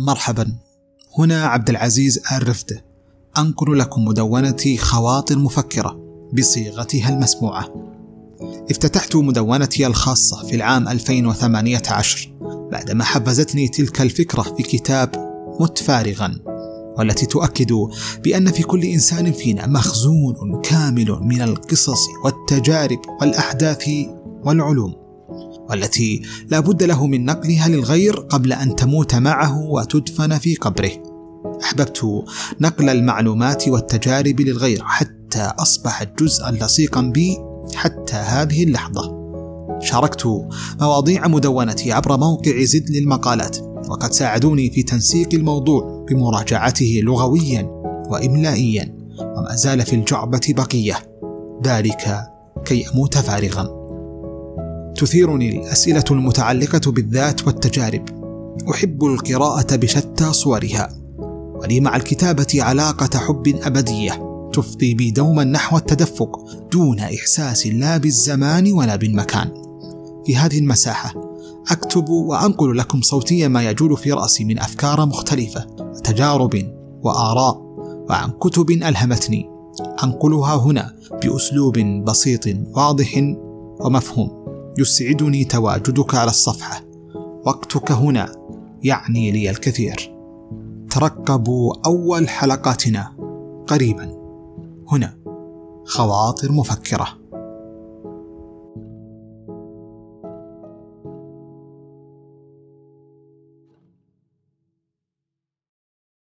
مرحبا. هنا عبد العزيز آل رفده أنقل لكم مدونتي خواطر مفكرة بصيغتها المسموعة. افتتحت مدونتي الخاصة في العام 2018 بعدما حفزتني تلك الفكرة في كتاب مت فارغا والتي تؤكد بأن في كل إنسان فينا مخزون كامل من القصص والتجارب والأحداث والعلوم. والتي لا بد له من نقلها للغير قبل أن تموت معه وتدفن في قبره. أحببت نقل المعلومات والتجارب للغير حتى أصبحت جزءا لصيقا بي حتى هذه اللحظة. شاركت مواضيع مدونتي عبر موقع زد للمقالات وقد ساعدوني في تنسيق الموضوع بمراجعته لغويا وإملائيا وما زال في الجعبة بقية. ذلك كي أموت فارغا. تثيرني الأسئلة المتعلقة بالذات والتجارب. أحب القراءة بشتى صورها. ولي مع الكتابة علاقة حب أبدية. تفضي بي دوما نحو التدفق دون إحساس لا بالزمان ولا بالمكان. في هذه المساحة أكتب وأنقل لكم صوتيا ما يجول في رأسي من أفكار مختلفة وتجارب وآراء وعن كتب ألهمتني. أنقلها هنا بأسلوب بسيط واضح ومفهوم. يسعدني تواجدك على الصفحة. وقتك هنا يعني لي الكثير. ترقبوا أول حلقاتنا قريبا. هنا خواطر مفكرة.